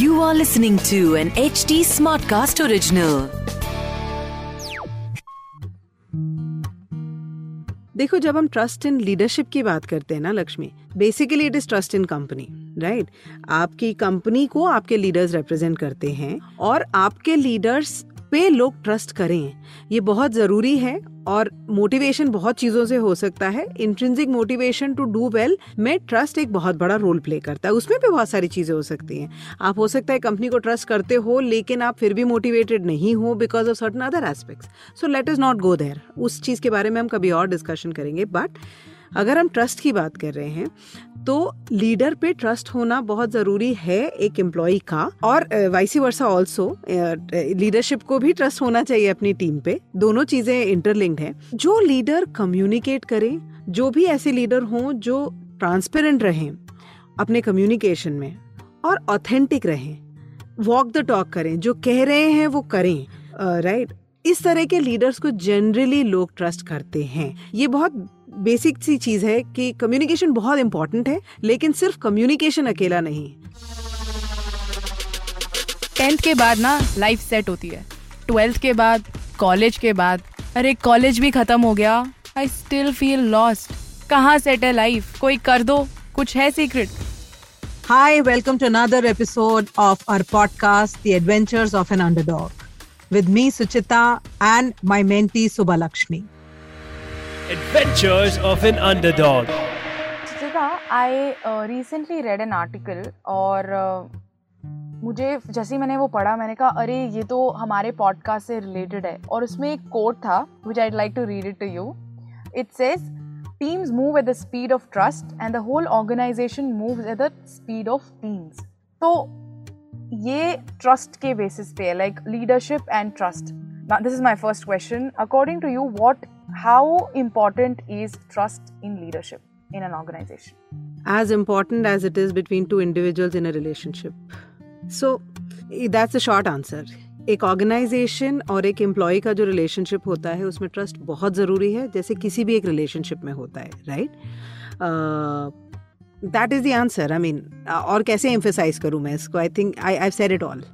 You are listening to an HD Smartcast original. देखो, जब हम ट्रस्ट इन लीडरशिप की बात करते हैं ना, Lakshmi basically it is trust in company right आपकी कंपनी को आपके लीडर्स रिप्रेजेंट करते हैं और आपके लीडर्स पे लोग ट्रस्ट करें। ये बहुत ज़रूरी है और मोटिवेशन बहुत चीज़ों से हो सकता है। Intrinsic motivation to do well में ट्रस्ट एक बहुत बड़ा रोल प्ले करता है। उसमें भी बहुत सारी चीज़ें हो सकती हैं। आप हो सकता है कंपनी को ट्रस्ट करते हो, लेकिन आप फिर भी मोटिवेटेड नहीं हो because of certain other aspects so let is not go there उस चीज़ के बारे में हम कभी और डिस्कशन करेंगे बट अगर हम ट्रस्ट की बात कर रहे हैं तो लीडर पे ट्रस्ट होना बहुत ज़रूरी है एक एम्प्लॉय का। और वाइसी वर्सा ऑल्सो लीडरशिप को भी ट्रस्ट होना चाहिए अपनी टीम पे। दोनों चीज़ें इंटरलिंक्ड हैं। जो लीडर कम्युनिकेट करें जो भी ऐसे लीडर हों जो ट्रांसपेरेंट रहें अपने कम्युनिकेशन में और ऑथेंटिक रहें। वॉक द टॉक करें जो कह रहे हैं वो करें राइट uh, right? इस तरह के लीडर्स को जनरली लोग ट्रस्ट करते हैं। ये बहुत बेसिक सी चीज़ है कि कम्युनिकेशन बहुत इंपॉर्टेंट है लेकिन सिर्फ़ कम्युनिकेशन अकेला नहीं। टेंथ के बाद ना लाइफ सेट होती है। ट्वेल्थ के बाद कॉलेज के बाद अरे कॉलेज भी खत्म हो गया। आई स्टिल फील लॉस्ट कहाँ सेट है लाइफ कोई कर दो कुछ है secret Hi, welcome to another episode of our podcast, The Adventures of an Underdog, with me, Suchita, and my mentee, Subhalakshmi. Adventures of an Underdog. Suchita I recently read an article और uh, मुझे जैसे ही मैंने वो पढ़ा मैंने कहा अरे ये तो हमारे पॉडकास्ट से रिलेटेड है। और उसमें एक कोट था which I like to read it to you it says teams move at the speed of trust and the whole organisation move at the speed of teams तो ये ट्रस्ट के basis पे है like leadership and trust this is my first question according to you what how important is trust in leadership in an organization? As important as it is between two individuals in a relationship. So, that's the short answer. एक organisation और एक employ का जो relationship होता है उसमें trust बहुत ज़रूरी है जैसे किसी भी एक रिलेशनशिप में होता है right that is the answer I mean और कैसे एम्फेसाइज करूँ मैं इसको I think I I said it all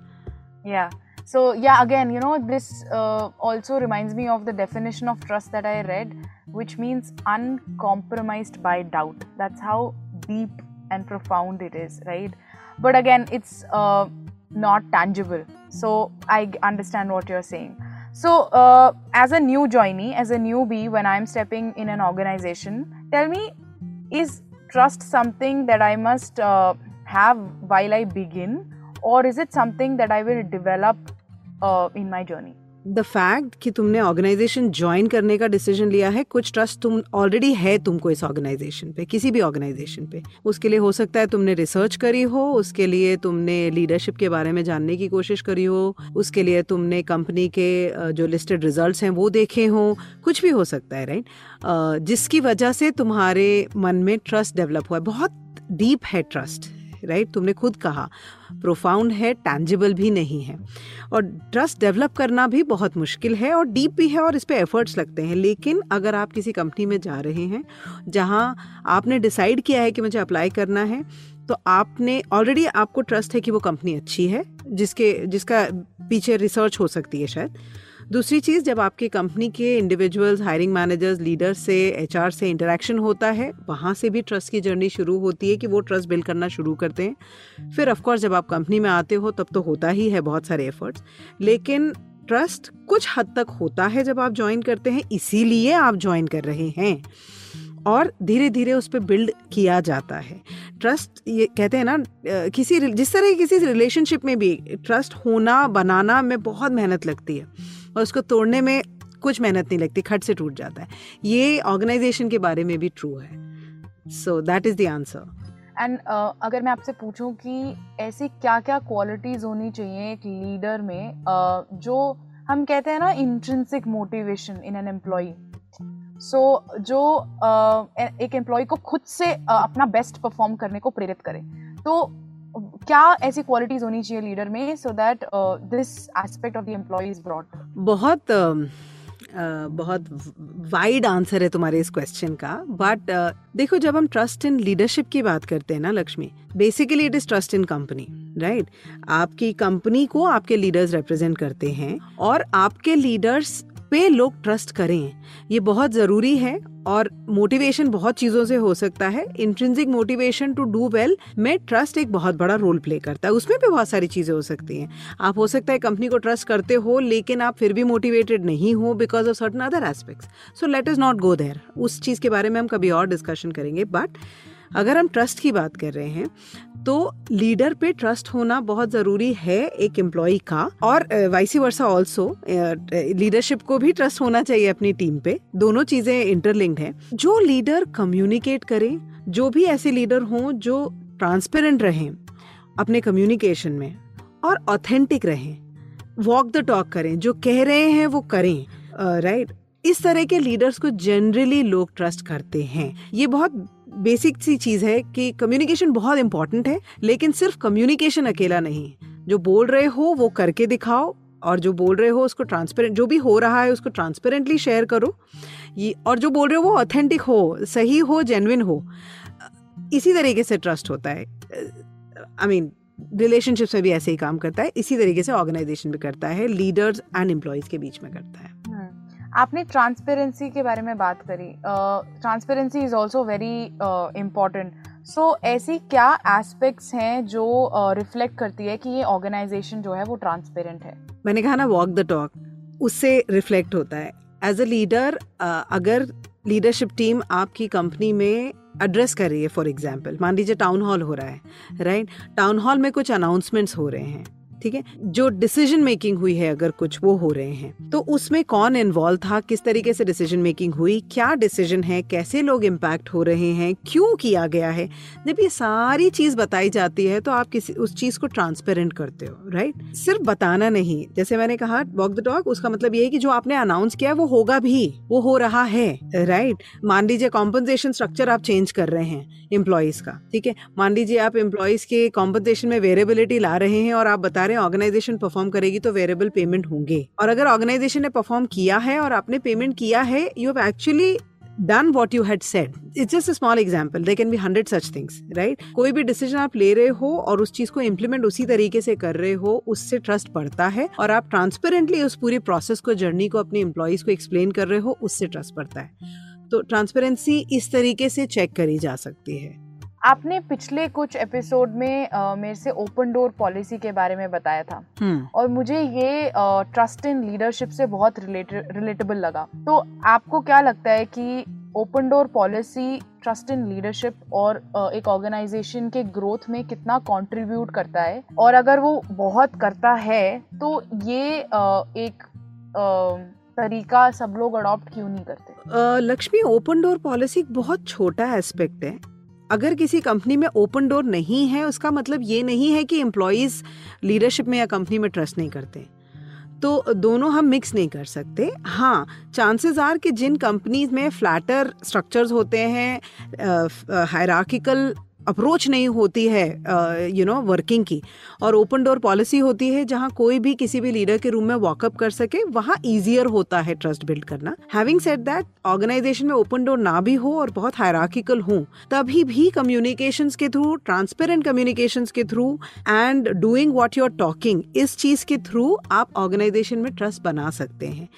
या so yeah again you know this uh, also reminds me of the definition of trust that i read which means uncompromised by doubt. That's how deep and profound it is right? But again it's uh, not tangible. So i understand what you're saying. So uh, as a new joinee as a newbie when i'm stepping in an organization tell me is trust something that i must uh, have while i begin? Or is it something that I will develop uh, in my journey? The fact कि तुमने organisation join करने का decision लिया है कुछ trust तुम already है तुमको इस ऑर्गेनाइजेशन पे किसी भी ऑर्गेनाइजेशन पे। उसके लिए हो सकता है तुमने रिसर्च करी हो उसके लिए तुमने लीडरशिप के बारे में जानने की कोशिश करी हो उसके लिए तुमने कंपनी के जो लिस्टेड रिज़ल्ट हैं वो देखे हो कुछ भी हो सकता है राइट जिसकी वजह से तुम्हारे मन में ट्रस्ट डेवलप हुआ है। बहुत डीप है ट्रस्ट राइट तुमने खुद कहा प्रोफाउंड है टैंजिबल भी नहीं है। और ट्रस्ट डेवलप करना भी बहुत मुश्किल है और डीप भी है और इस पर एफर्ट्स लगते हैं। लेकिन अगर आप किसी कंपनी में जा रहे हैं, जहाँ आपने डिसाइड किया है कि मुझे अप्लाई करना है तो आपने ऑलरेडी आपको ट्रस्ट है कि वो कंपनी अच्छी है, जिसके, जिसका पीछे रिसर्च हो सकती है शायद। दूसरी चीज़, जब आपकी कंपनी के इंडिविजुअल्स हायरिंग मैनेजर्स लीडर्स से एचआर से इंटरेक्शन होता है, वहाँ से भी ट्रस्ट की जर्नी शुरू होती है कि वो ट्रस्ट बिल्ड करना शुरू करते हैं। फिर ऑफकोर्स जब आप कंपनी में आते हो, तब तो होता ही है बहुत सारे एफर्ट्स लेकिन ट्रस्ट कुछ हद तक होता है जब आप ज्वाइन करते हैं, इसीलिए आप ज्वाइन कर रहे हैं। और धीरे धीरे उस पर बिल्ड किया जाता है। ट्रस्ट ये कहते हैं ना किसी जिस तरह किसी रिलेशनशिप में भी ट्रस्ट होना, बनाना में बहुत मेहनत लगती है। और उसको तोड़ने में कुछ मेहनत नहीं लगती खट से टूट जाता है। ये ऑर्गेनाइजेशन के बारे में भी ट्रू है। So that is the answer and अगर मैं आपसे पूछूँ कि ऐसी क्या क्या क्वालिटीज होनी चाहिए एक लीडर में uh, जो हम कहते हैं ना intrinsic motivation in an employee so जो uh, एक एम्प्लॉय को खुद से uh, अपना बेस्ट परफॉर्म करने को प्रेरित करे। तो क्या ऐसी क्वालिटीज होनी चाहिए लीडर में so that this aspect of the employee is broad बहुत बहुत वाइड आंसर है तुम्हारे इस क्वेश्चन का बट देखो जब हम ट्रस्ट इन लीडरशिप की बात करते हैं ना Lakshmi basically it is trust in company right आपकी कंपनी को आपके लीडर्स रिप्रेजेंट करते हैं और आपके लीडर्स पे लोग ट्रस्ट करें। ये बहुत ज़रूरी है और मोटिवेशन बहुत चीज़ों से हो सकता है। Intrinsic motivation to do well में ट्रस्ट एक बहुत बड़ा रोल प्ले करता है। उसमें भी बहुत सारी चीज़ें हो सकती हैं। आप हो सकता है कंपनी को ट्रस्ट करते हो, लेकिन आप फिर भी मोटिवेटेड नहीं हो because of certain other aspects so let is not go there उस चीज़ के बारे में हम कभी और डिस्कशन करेंगे बट अगर हम ट्रस्ट की बात कर रहे हैं तो लीडर पे ट्रस्ट होना बहुत ज़रूरी है एक एम्प्लॉय का और वाइसी वर्सा ऑल्सो लीडरशिप को भी ट्रस्ट होना चाहिए अपनी टीम पे। दोनों चीज़ें इंटरलिंक्ड है। जो लीडर कम्युनिकेट करे जो भी ऐसे लीडर हों जो ट्रांसपेरेंट रहें अपने कम्युनिकेशन में और ऑथेंटिक रहें वॉक द टॉक करें जो कह रहे हैं वो करें राइट uh, right? इस तरह के लीडर्स को जनरली लोग ट्रस्ट करते हैं। ये बहुत बेसिक सी चीज़ है कि कम्युनिकेशन बहुत इंपॉर्टेंट है, लेकिन सिर्फ़ कम्युनिकेशन अकेला नहीं। जो बोल रहे हो, वो करके दिखाओ, और जो बोल रहे हो, उसको ट्रांसपेरेंट जो भी हो रहा है, उसको ट्रांसपेरेंटली शेयर करो। ये, और जो बोल रहे हो, वो ऑथेंटिक हो, सही हो जेनविन हो। इसी तरीके से ट्रस्ट होता है। आई मीन रिलेशनशिप्स में भी ऐसे ही काम करता है। इसी तरीके से ऑर्गेनाइजेशन भी करता है लीडर्स एंड एम्प्लॉयज़ के बीच में करता है। आपने ट्रांसपेरेंसी के बारे में बात करी। Transparency is also very important so ऐसी क्या एस्पेक्ट्स हैं जो रिफ्लेक्ट uh, करती है कि ये ऑर्गेनाइजेशन जो है वो ट्रांसपेरेंट है? मैंने कहा ना वॉक द टॉक उससे रिफ्लेक्ट होता है। एज अ लीडर अगर लीडरशिप टीम आपकी कंपनी में एड्रेस कर रही है फॉर एग्ज़ाम्पल मान लीजिए टाउन हॉल हो रहा है राइट टाउन हॉल में कुछ अनाउंसमेंट्स हो रहे हैं। ठीक है? जो डिसीज़न मेकिंग हुई है अगर कुछ, वो हो रहे हैं। तो उसमें कौन इन्वॉल्व था? किस तरीके से डिसीज़न मेकिंग हुई? क्या डिसीज़न है? कैसे लोग इम्पैक्ट हो रहे हैं? क्यों किया गया है? जब ये सारी चीज़ बताई जाती है तो आप किसी, उस चीज़ को ट्रांसपेरेंट करते हो राइट सिर्फ़ बताना नहीं। जैसे मैंने कहा वॉक द टॉक उसका मतलब ये है कि जो आपने अनाउंस किया है वो होगा भी, वो हो रहा है राइट मान लीजिए कॉम्पनसेशन स्ट्रक्चर आप चेंज कर रहे हैं एम्प्लॉयज़ का, ठीक है? मान लीजिए आप एम्प्लॉयज़ के कॉम्पनसेशन में वेरिएबिलिटी ला रहे हैं और आप बता हैं ऑर्गेनाइजेशन परफॉर्म करेगी तो वेरिएबल पेमेंट होंगे। और अगर ऑर्गेनाइजेशन ने परफॉर्म किया है और आपने पेमेंट किया है you have actually done what you had said it's just small example they can be hundred such things right कोई भी डिसीज़न आप ले रहे हो और उस चीज़ को इम्प्लीमेंट उसी तरीके से कर रहे हो, उससे ट्रस्ट बढ़ता है और आप ट्रांसपेरेंटली उस पूरी प्रोसेस को जर्नी को, अपने एम्प्लॉयज़ को एक्सप्लेन कर रहे हो, उससे ट्रस्ट बढ़ता है। तो ट्रांसपेरेंसी इस तरीके से चेक करी जा सकती है। आपने पिछले कुछ एपिसोड में आ, मेरे से ओपन डोर पॉलिसी के बारे में बताया था। हम्म। और मुझे ये ट्रस्ट इन लीडरशिप से बहुत रिलेटेबल लगा। तो आपको क्या लगता है कि open door policy trust in leadership और एक ऑर्गेनाइजेशन के ग्रोथ में कितना कंट्रीब्यूट करता है? और अगर वो बहुत करता है तो ये एक तरीका सब लोग अडॉप्ट क्यों नहीं करते? लक्ष्मी ओपन डोर पॉलिसी बहुत छोटा एस्पेक्ट है। अगर किसी कंपनी में ओपन डोर नहीं है, उसका मतलब ये नहीं है कि एम्प्लॉयज़ लीडरशिप में या कंपनी में ट्रस्ट नहीं करते। तो दोनों हम मिक्स नहीं कर सकते। हाँ चांसेस आर कि जिन कंपनीज़ में फ्लैटर स्ट्रक्चर्स होते हैं हायरार्किकल अप्रोच नहीं होती है यू नो वर्किंग की। और ओपन डोर पॉलिसी होती है जहाँ कोई भी किसी भी लीडर के रूम में वॉकअप कर सके, वहाँ ईजियर होता है ट्रस्ट बिल्ड करना। हैविंग सेट दैट ऑर्गेनाइजेशन में ओपन डोर ना भी हो और बहुत हायरार्किकल हो, तभी भी कम्युनिकेशन के थ्रू ट्रांसपेरेंट कम्युनिकेशन के through and doing what you're talking इस चीज़ के थ्रू आप ऑर्गेनाइजेशन में ट्रस्ट बना सकते हैं।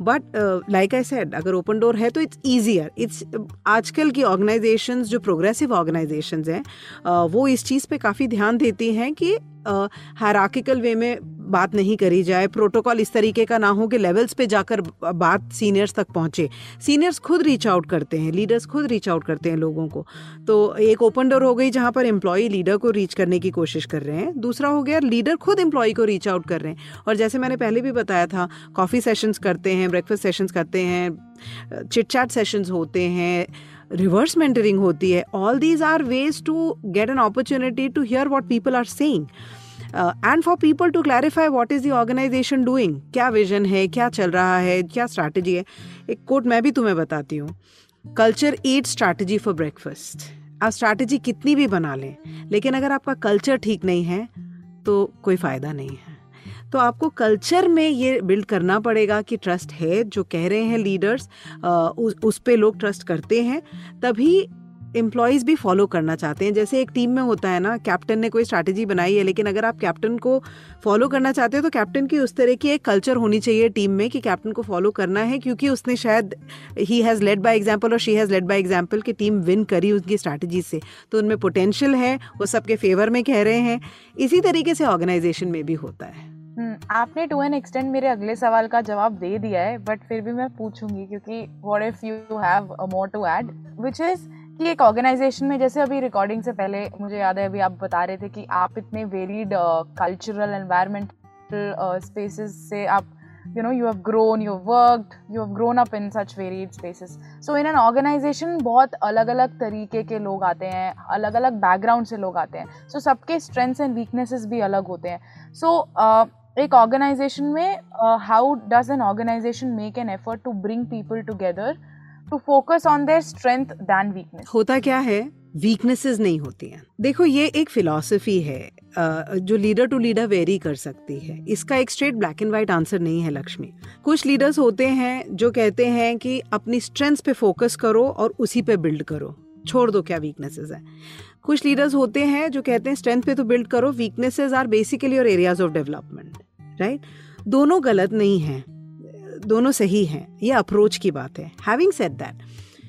बट लाइक आई सेड अगर ओपन डोर है तो इट्स ईजियर इट्स आजकल की ऑर्गेनाइजेशन जो प्रोग्रेसिव ऑर्गेनाइजेशन हैं uh, वो इस चीज़ पर काफ़ी ध्यान देती हैं कि हायरार्किकल वे में बात नहीं करी जाए, प्रोटोकॉल इस तरीके का ना हो कि लेवल्स पे जाकर बात सीनियर्स तक पहुँचे। सीनियर्स खुद रीच आउट करते हैं लीडर्स खुद रीच आउट करते हैं लोगों को। तो एक ओपन डोर हो गई जहाँ पर एम्प्लॉय लीडर को रीच करने की कोशिश कर रहे हैं। दूसरा हो गया लीडर खुद एम्प्लॉय को रीच आउट कर रहे हैं। और जैसे मैंने पहले भी बताया था कॉफ़ी सेशंस करते हैं ब्रेकफास्ट सेशंस करते हैं चिट चैट सेशंस होते हैं रिवर्स मेंटरिंग होती है। All these are ways to get an opportunity to hear what people are saying and for people to clarify what is the organisation doing क्या vision है क्या चल रहा है क्या स्ट्रैटेजी है एक कोट मैं भी तुम्हें बताती हूँ। Culture ate strategy for breakfast आप स्ट्रैटेजी कितनी भी बना लें लेकिन अगर आपका कल्चर ठीक नहीं है तो कोई फ़ायदा नहीं है। तो आपको कल्चर में ये बिल्ड करना पड़ेगा कि ट्रस्ट है जो कह रहे हैं लीडर्स उस, उस पे लोग ट्रस्ट करते हैं तभी एम्प्लॉयज़ भी फॉलो करना चाहते हैं। जैसे एक टीम में होता है ना कैप्टन ने कोई स्ट्रैटेजी बनाई है लेकिन अगर आप कैप्टन को फॉलो करना चाहते हो तो कैप्टन की उस तरह की एक कल्चर होनी चाहिए टीम में कि कैप्टन को फॉलो करना है क्योंकि उसने शायद ही हैज़ लेड बाय एग्ज़ाम्पल और she has led by example कि टीम विन करी उसकी स्ट्रैटेजी से। तो उनमें पोटेंशियल है वो सबके फेवर में कह रहे हैं। इसी तरीके से ऑर्गेनाइजेशन में भी होता है। हम्म, आपने टू एन एक्सटेंड मेरे अगले सवाल का जवाब दे दिया है बट फिर भी मैं पूछूँगी क्योंकि what if you have more to add which is कि एक ऑर्गेनाइजेशन में जैसे अभी रिकॉर्डिंग से पहले मुझे याद है अभी आप बता रहे थे कि आप इतने वेरीड कल्चरल एनवायरमेंटल स्पेसेस से आप you know you have grown you have worked you have grown up in such varied spaces. So in an organization बहुत अलग अलग तरीके के लोग आते हैं अलग अलग बैकग्राउंड से लोग आते हैं। सो so सबके स्ट्रेंथ्स एंड वीकनेसेस भी अलग होते हैं। सो so uh, एक ऑर्गेनाइजेशन में how does an organisation make an effort to bring people together to focus on their strength than weakness होता क्या है? वीकनेसेस नहीं होती हैं। देखो, ये एक फिलॉसफी है। जो लीडर टू लीडर वेरी कर सकती है। इसका एक straight black and white answer नहीं है, लक्ष्मी। कुछ लीडर्स होते हैं जो कहते हैं कि अपनी स्ट्रेंथ पे फोकस करो और उसी पे बिल्ड करो। छोड़ दो क्या वीकनेसेस है। कुछ लीडर्स होते हैं जो कहते हैं स्ट्रेंथ पे तो बिल्ड करो वीकनेसेस आर बेसिकली और एरियाज़ ऑफ़ डेवलपमेंट राइट दोनों गलत नहीं हैं। दोनों सही हैं, ये अप्रोच की बात है। हैविंग सेड दैट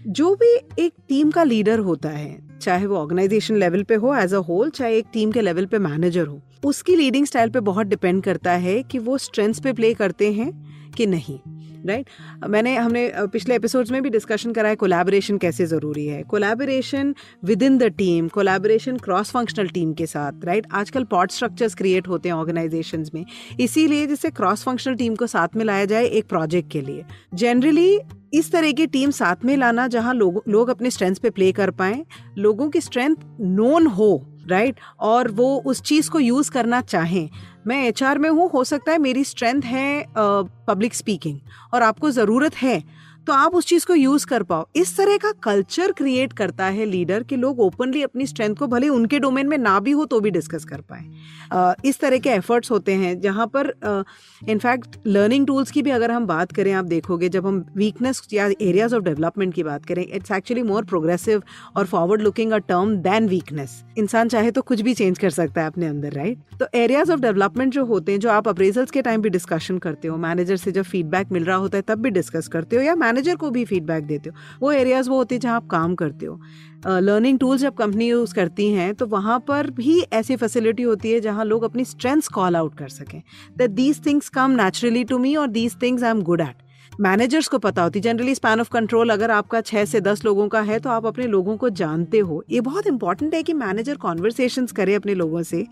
जो भी एक टीम का लीडर होता है, चाहे वो ऑर्गेनाइजेशन लेवल पे हो एज अ होल चाहे एक टीम के लेवल पे मैनेजर हो, उसकी लीडिंग स्टाइल पे बहुत डिपेंड करता है कि वो स्ट्रेंथ्स पे प्ले करते हैं कि नहीं। Right right? मैंने, हमने पिछले एपिसोड्स में भी डिस्कशन करा है कोलैबोरेशन कैसे ज़रूरी है collaboration within the team collaboration cross functional team के साथ राइट right? आजकल पॉट स्ट्रक्चर्स क्रिएट होते हैं ऑर्गेनाइजेशन में इसीलिए जिससे क्रॉस फंक्शनल टीम को साथ में लाया जाए एक प्रोजेक्ट के लिए जनरली इस तरह की टीम साथ में लाना जहाँ लोग लोग अपने स्ट्रेंथ पे प्ले कर पाए, लोगों की स्ट्रेंथ नोन हो राइट right? और वो उस चीज़ को यूज़ करना चाहें मैं एचआर में हूँ, हो सकता है मेरी स्ट्रेंथ है पब्लिक स्पीकिंग और आपको ज़रूरत है तो आप उस चीज़ को यूज़ कर पाओ। इस तरह का कल्चर क्रिएट करता है लीडर कि लोग ओपनली अपनी स्ट्रेंथ को भले उनके डोमेन में ना भी हो तो भी डिस्कस कर पाए। इस तरह के एफर्ट्स होते हैं जहाँ पर इनफैक्ट लर्निंग टूल्स की भी अगर हम बात करें, आप देखोगे जब हम वीकनेस या एरियाज़ ऑफ़ डेवलपमेंट की बात करें इट्स एक्चुअली मोर प्रोग्रेसिव और forward looking a term than weakness इंसान चाहे तो कुछ भी चेंज कर सकता है अपने अंदर राइट right? तो एरियाज़ ऑफ़ डेवलपमेंट जो होते हैं, जो आप अप्रेजल्स के टाइम भी डिस्कशन करते हो मैनेजर से जब फीडबैक मिल रहा होता है, तब भी डिस्कस करते हो या मैनेजर को भी फीडबैक देते हो। वो एरियाज़ वो होते हैं जहाँ आप काम करते हो। लर्निंग uh, टूल्स जब कंपनी यूज़ करती हैं तो वहाँ पर भी ऐसी फैसिलिटी होती है जहाँ लोग अपनी स्ट्रेंथ्स कॉल आउट कर सकें। That these things come naturally to me और these things I am good at managers को पता होती है जनरली स्पैन ऑफ़ कंट्रोल अगर आपका छह से दस लोगों का है तो आप अपने लोगों को जानते हो। ये बहुत इंपॉर्टेंट है कि मैनेजर कॉन्वर्सेशन करे अपने लोगों से।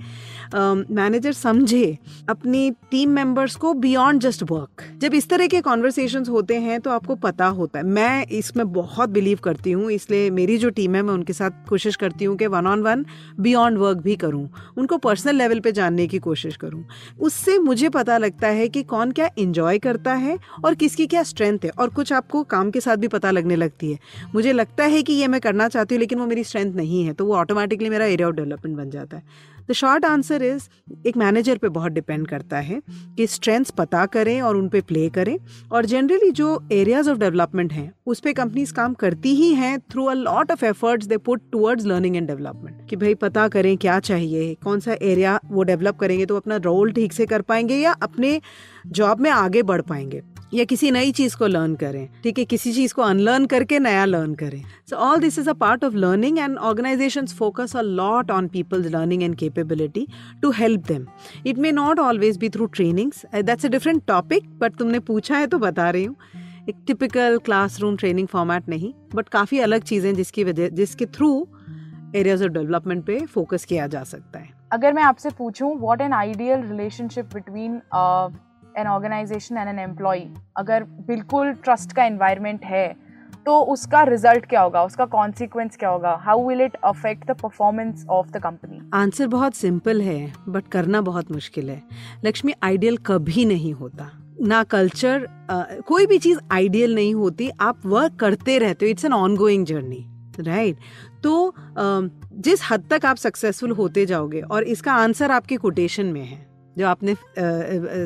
मैनेजर uh, समझे अपनी टीम मेंबर्स को बियॉन्ड जस्ट वर्क जब इस तरह के कॉन्वर्सेशन होते हैं तो आपको पता होता है। मैं इसमें बहुत बिलीव करती हूँ इसलिए मेरी जो टीम है मैं उनके साथ कोशिश करती हूँ कि one on one beyond work भी करूँ। उनको पर्सनल लेवल पे जानने की कोशिश करूँ। उससे मुझे पता लगता है कि कौन क्या इंजॉय करता है और किसकी क्या क्या स्ट्रेंथ है? और कुछ आपको काम के साथ भी पता लगने लगती है। मुझे लगता है कि ये मैं करना चाहती हूँ, लेकिन वो मेरी स्ट्रेंथ नहीं है तो वो ऑटोमेटिकली मेरा एरिया ऑफ़ डेवलपमेंट बन जाता है। द शॉर्ट आंसर इज़ एक मैनेजर पे बहुत डिपेंड करता है कि स्ट्रेंथ्स पता करें और उन पे प्ले करें। और जनरली जो एरियाज़ ऑफ़ डेवलपमेंट हैं, उस पर कंपनीज़ काम करती ही हैं through a lot of efforts they put towards learning and development कि भाई पता करें क्या चाहिए, कौन सा एरिया वो डेवलप करेंगे तो अपना रोल ठीक से कर पाएँगे या अपने जॉब में आगे बढ़ पाएँगे। या किसी नई चीज़ को लर्न करें, ठीक है? किसी चीज़ को अनलर्न करके नया लर्न करें। So all this is a part of learning and organisation focus a lot on people's learning and capability to help them it may not always be through trainings that's a different topic but तुमने पूछा है तो बता रही हूँ। एक typical classroom training format नहीं but काफ़ी अलग चीज़ें जिसकी वजह, जिसके थ्रू एरियाज़ ऑफ़ डेवलपमेंट पे फोकस किया जा सकता है। अगर मैं आपसे पूछूँ what an ideal relationship between an organisation and an employee अगर बिल्कुल ट्रस्ट का इन्वायरमेंट है तो उसका रिज़ल्ट क्या होगा? उसका कॉन्सिक्वेंस क्या होगा? How will it affect the performance of the company answer बहुत सिंपल है बट करना बहुत मुश्किल है। लक्ष्मी आइडियल कभी नहीं होता। ना कल्चर कोई भी चीज़ आइडियल नहीं होती। आप वर्क करते रहते हो it's an ongoing journey right तो uh, जिस हद तक आप सक्सेसफुल होते जाओगे और इसका आंसर आपके कोटेशन में है। जो आपने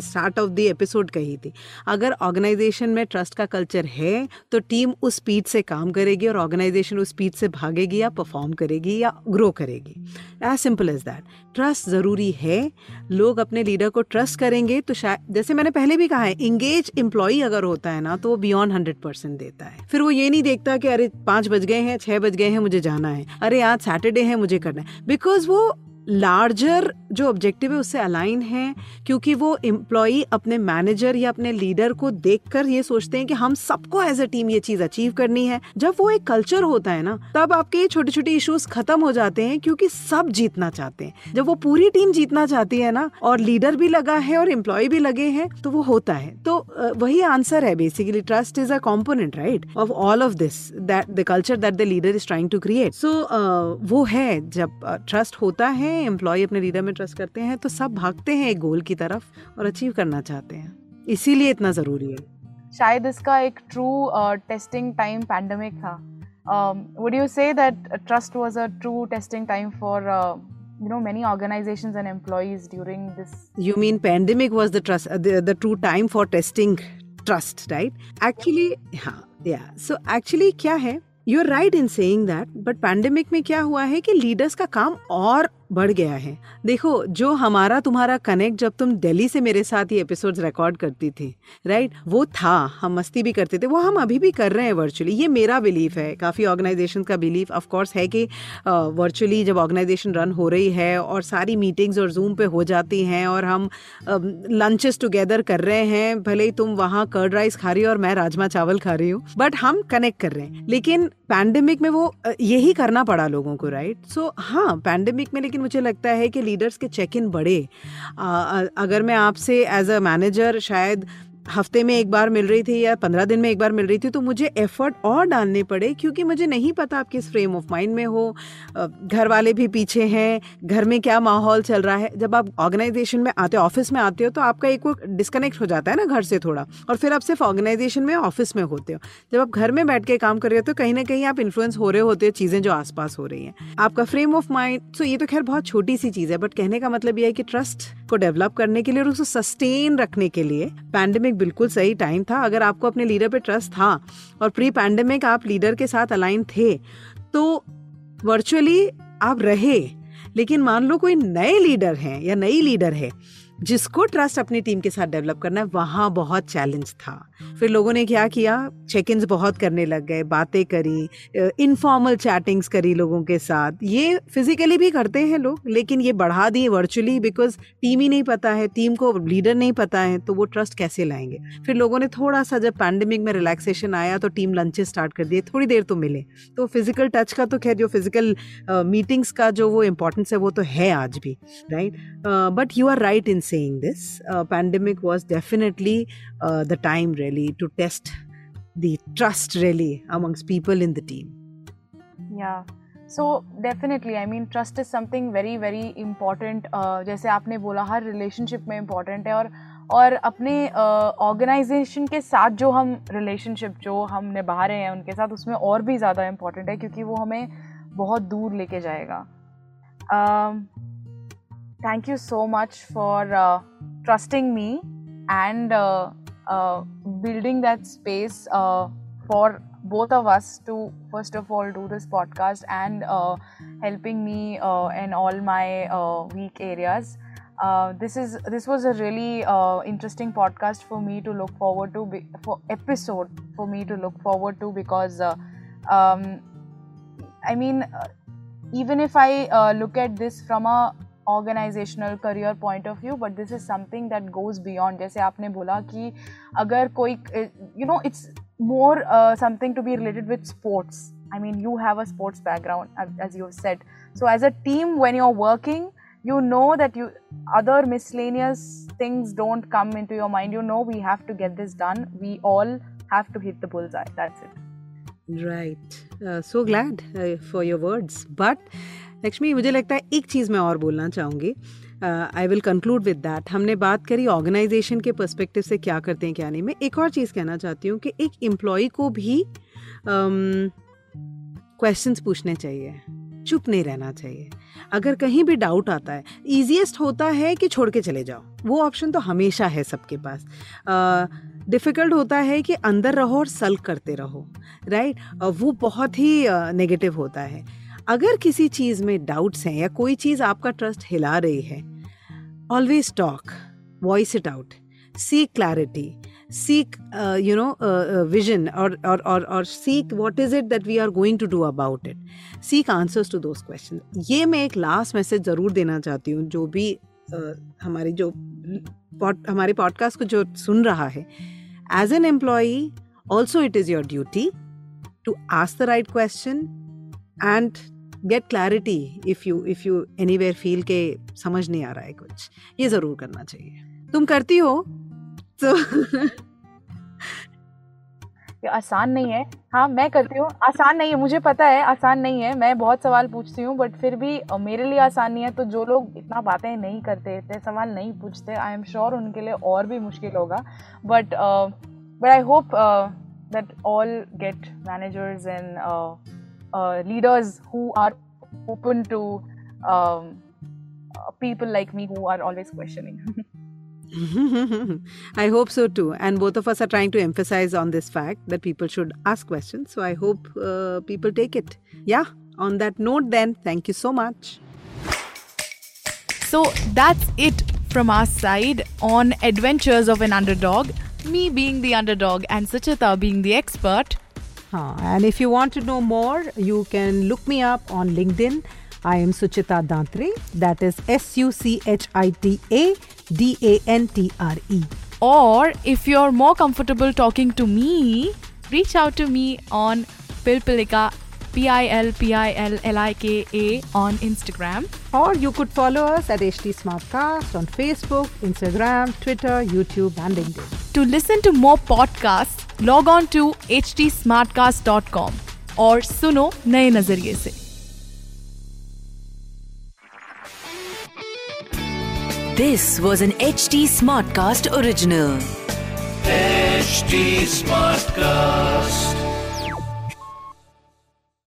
स्टार्ट ऑफ़ द एपिसोड कही थी। अगर ऑर्गेनाइजेशन में ट्रस्ट का कल्चर है तो टीम उस स्पीड से काम करेगी और ऑर्गेनाइजेशन उस स्पीड से भागेगी या परफॉर्म करेगी या ग्रो करेगी। As simple as that trust ज़रूरी है। लोग अपने लीडर को ट्रस्ट करेंगे तो शायद जैसे मैंने पहले भी कहा है इंगेज एम्प्लॉय अगर होता है ना तो वो बियॉन्ड हंड्रेड परसेंट देता है। फिर वो ये नहीं देखता कि अरे, पाँच बज गए हैं छः बज गए हैं, मुझे जाना है। अरे, आज सैटरडे है, मुझे करना है। बिकॉज़ वो लार्जर जो ऑब्जेक्टिव है, उससे अलाइन है, क्योंकि वो एम्प्लॉय अपने मैनेजर या अपने लीडर को देखकर ये सोचते हैं कि हम सबको एज अ टीम ये चीज़ अचीव करनी है। जब वो एक कल्चर होता है ना, तब आपके ये छोटे छोटे इश्यूज़ खत्म हो जाते हैं, क्योंकि सब जीतना चाहते हैं। जब वो पूरी टीम जीतना चाहती है ना, और लीडर भी लगा है और एम्प्लॉय भी लगे हैं तो वो होता है। तो वही आंसर है basically trust is a component right of all of this that the culture that the leader is trying to create so वो है जब ट्रस्ट होता है एम्प्लॉय अपने लीडर में ट्रस्ट करते हैं तो सब भागते हैं एक गोल की तरफ़ और अचीव करना चाहते हैं। इसीलिए इतना ज़रूरी है। शायद इसका एक ट्रू टेस्टिंग टाइम पैंडमिक था। Would you say that trust was a true testing time for you know many organizations and employees during this? You mean pandemic was the trust uh, the, the true time for testing trust right? Actually yeah yeah. So actually क्या है? You are right in saying that but pandemic में क्या हुआ है कि leaders का काम और बढ़ गया है। देखो, जो हमारा तुम्हारा कनेक्ट जब तुम दिल्ली से मेरे साथ ये एपिसोड्स रिकॉर्ड करती थी राइट वो था, हम मस्ती भी करते थे, वो हम अभी भी कर रहे हैं वर्चुअली ये मेरा बिलीफ है, काफ़ी ऑर्गेनाइजेशन का बिलीफ ऑफकोर्स है कि वर्चुअली जब ऑर्गेनाइजेशन रन हो रही है और सारी मीटिंग्स और जूम पे हो जाती हैं और हम लंचेस टुगेदर कर रहे हैं, भले ही तुम वहाँ कर्ड राइस खा रही हो और मैं राजमा चावल खा रही हूँ बट हम कनेक्ट कर रहे हैं। लेकिन पैंडेमिक में वो यही करना पड़ा लोगों को राइट सो हाँ पैंडेमिक में लेकिन लेकिन मुझे लगता है कि लीडर्स के चेक इन बढ़े। अगर मैं आपसे एज अ मैनेजर शायद हफ़्ते में एक बार मिल रही थी या पंद्रह दिन में एक बार मिल रही थी तो मुझे एफर्ट और डालने पड़े क्योंकि मुझे नहीं पता आप किस फ्रेम ऑफ़ माइंड में हो। घर वाले भी पीछे हैं, घर में क्या माहौल चल रहा है। जब आप ऑर्गेनाइजेशन में आते हो ऑफ़िस में आते हो तो आपका एक वो डिस्कनेक्ट हो जाता है ना घर से थोड़ा और फिर आप सिर्फ़ ऑर्गेनाइजेशन में ऑफ़िस में होते हो। जब आप घर में बैठ के काम कर रहे हो तो कहीं ना कहीं आप इन्फ्लुएंस हो रहे होते हो चीज़ें जो आसपास हो रही हैं। आपका फ्रेम ऑफ़ माइंड तो ये तो खैर बहुत छोटी सी चीज़ है बट कहने का मतलब यह है कि ट्रस्ट को डेवलप करने के लिए और उसको सस्टेन रखने के लिए पैंडेमिक बिल्कुल सही टाइम था। अगर आपको अपने लीडर पे ट्रस्ट था और प्री पैंडेमिक आप लीडर के साथ अलाइन थे तो वर्चुअली आप रहे। लेकिन मान लो कोई नए लीडर हैं या नई लीडर है जिसको ट्रस्ट अपनी टीम के साथ डेवलप करना है, वहाँ बहुत चैलेंज था। फिर लोगों ने क्या किया? चेक इन्स बहुत करने लग गए, बातें करी इनफॉर्मल चैटिंग्स करी लोगों के साथ। ये फिजिकली भी करते हैं लोग, लेकिन ये बढ़ा दिए वर्चुअली बिकॉज़ टीम ही नहीं पता है टीम को लीडर नहीं पता है तो वो ट्रस्ट कैसे लाएँगे? फिर लोगों ने थोड़ा सा जब पैंडमिक में रिलैक्सेशन आया तो टीम लंचेस स्टार्ट कर दिए, थोड़ी देर तो मिले। तो फ़िज़िकल टच का तो खैर जो फ़िज़िकल मीटिंग्स का जो वो इम्पोर्टेंस है, वो तो है आज भी right but you are right in saying this. Uh, pandemic was definitely uh, the time really to test the trust really amongst people in the team. Yeah. So definitely I mean trust is something very very important जैसे आपने बोला हर relationship में important है और और अपने organisation uh, के साथ जो हम रिलेशनशिप जो हम निभा रहे हैं उनके साथ उसमें और भी ज़्यादा इंपॉर्टेंट है क्योंकि वो हमें बहुत दूर लेके जाएगा uh, thank you so much for uh, trusting me and uh, uh, building that space uh, for both of us to first of all do this podcast and uh, helping me uh, in all my weak areas. This is this was a really interesting podcast for me to look forward to be, for episode for me to look forward to because um, I mean even if I look at this from a Organisational career point of view but this is something that goes beyond जैसे आपने बोला कि अगर कोई you know it's more something to be related with sports I mean, you have a sports background, as you've said. So, as a team, when you're working, you know that you other miscellaneous things don't come into your mind. You know we have to get this done. We all have to hit the bullseye. That's it. Right. Uh, so glad uh, for your words. But Lakshmi मुझे लगता है एक चीज़ मैं और बोलना चाहूँगी। I will conclude with that हमने बात करी ऑर्गेनाइजेशन के पर्सपेक्टिव से क्या करते हैं क्या नहीं। मैं एक और चीज़ कहना चाहती हूँ कि एक एम्प्लॉय को भी क्वेश्चंस um, पूछने चाहिए। चुप नहीं रहना चाहिए। अगर कहीं भी डाउट आता है इजीएस्ट होता है कि छोड़ के चले जाओ। वो ऑप्शन तो हमेशा है सबके पास। डिफ़िकल्ट uh, होता है कि अंदर रहो और सल्क करते रहो राइट right? uh, वो बहुत ही नेगेटिव uh, होता है। अगर किसी चीज़ में डाउट्स हैं या कोई चीज़ आपका ट्रस्ट हिला रही है always talk voice it out see clarity seek you know vision और seek what is it that we are going to do about it. Seek answers to those questions. ये मैं एक लास्ट मैसेज ज़रूर देना चाहती हूँ जो भी uh, हमारी जो पॉड हमारे पॉडकास्ट को जो सुन रहा है. As an employee also it is your duty to ask the right question and get clarity if you if you anywhere feel के समझ नहीं आ रहा है कुछ ये ज़रूर करना चाहिए तुम करती हो तो ये आसान नहीं है हाँ मैं करती हूँ आसान नहीं है मुझे पता है आसान नहीं है मैं बहुत सवाल पूछती हूँ बट फिर भी मेरे लिए आसान नहीं है तो जो लोग इतना बातें नहीं करते इतने सवाल नहीं पूछते आई एम श्योर उनके लिए और भी मुश्किल होगा but but I hope that all get managers and Uh, leaders who are open to um, uh, people like me who are always questioning. I hope so too. And both of us are trying to emphasize on this fact that people should ask questions. So I hope uh, people take it. Yeah, on that note, then, thank you so much. So that's it from our side on Adventures of an Underdog. Me being the underdog and Sachita being the expert. And if you want to know more, you can look me up on LinkedIn. I am Suchita Dantre. That is S U C H I T A D A N T R E. Or if you're more comfortable talking to me, reach out to me on Pilpilika P I L P I L L I K A on Instagram. Or you could follow us at HT Smartcast on Facebook, Instagram, Twitter, YouTube, and LinkedIn. To listen to more podcasts, log on to H T और सुनो नए नज़रिए से। This was an H T Smartcast original H T Smartcast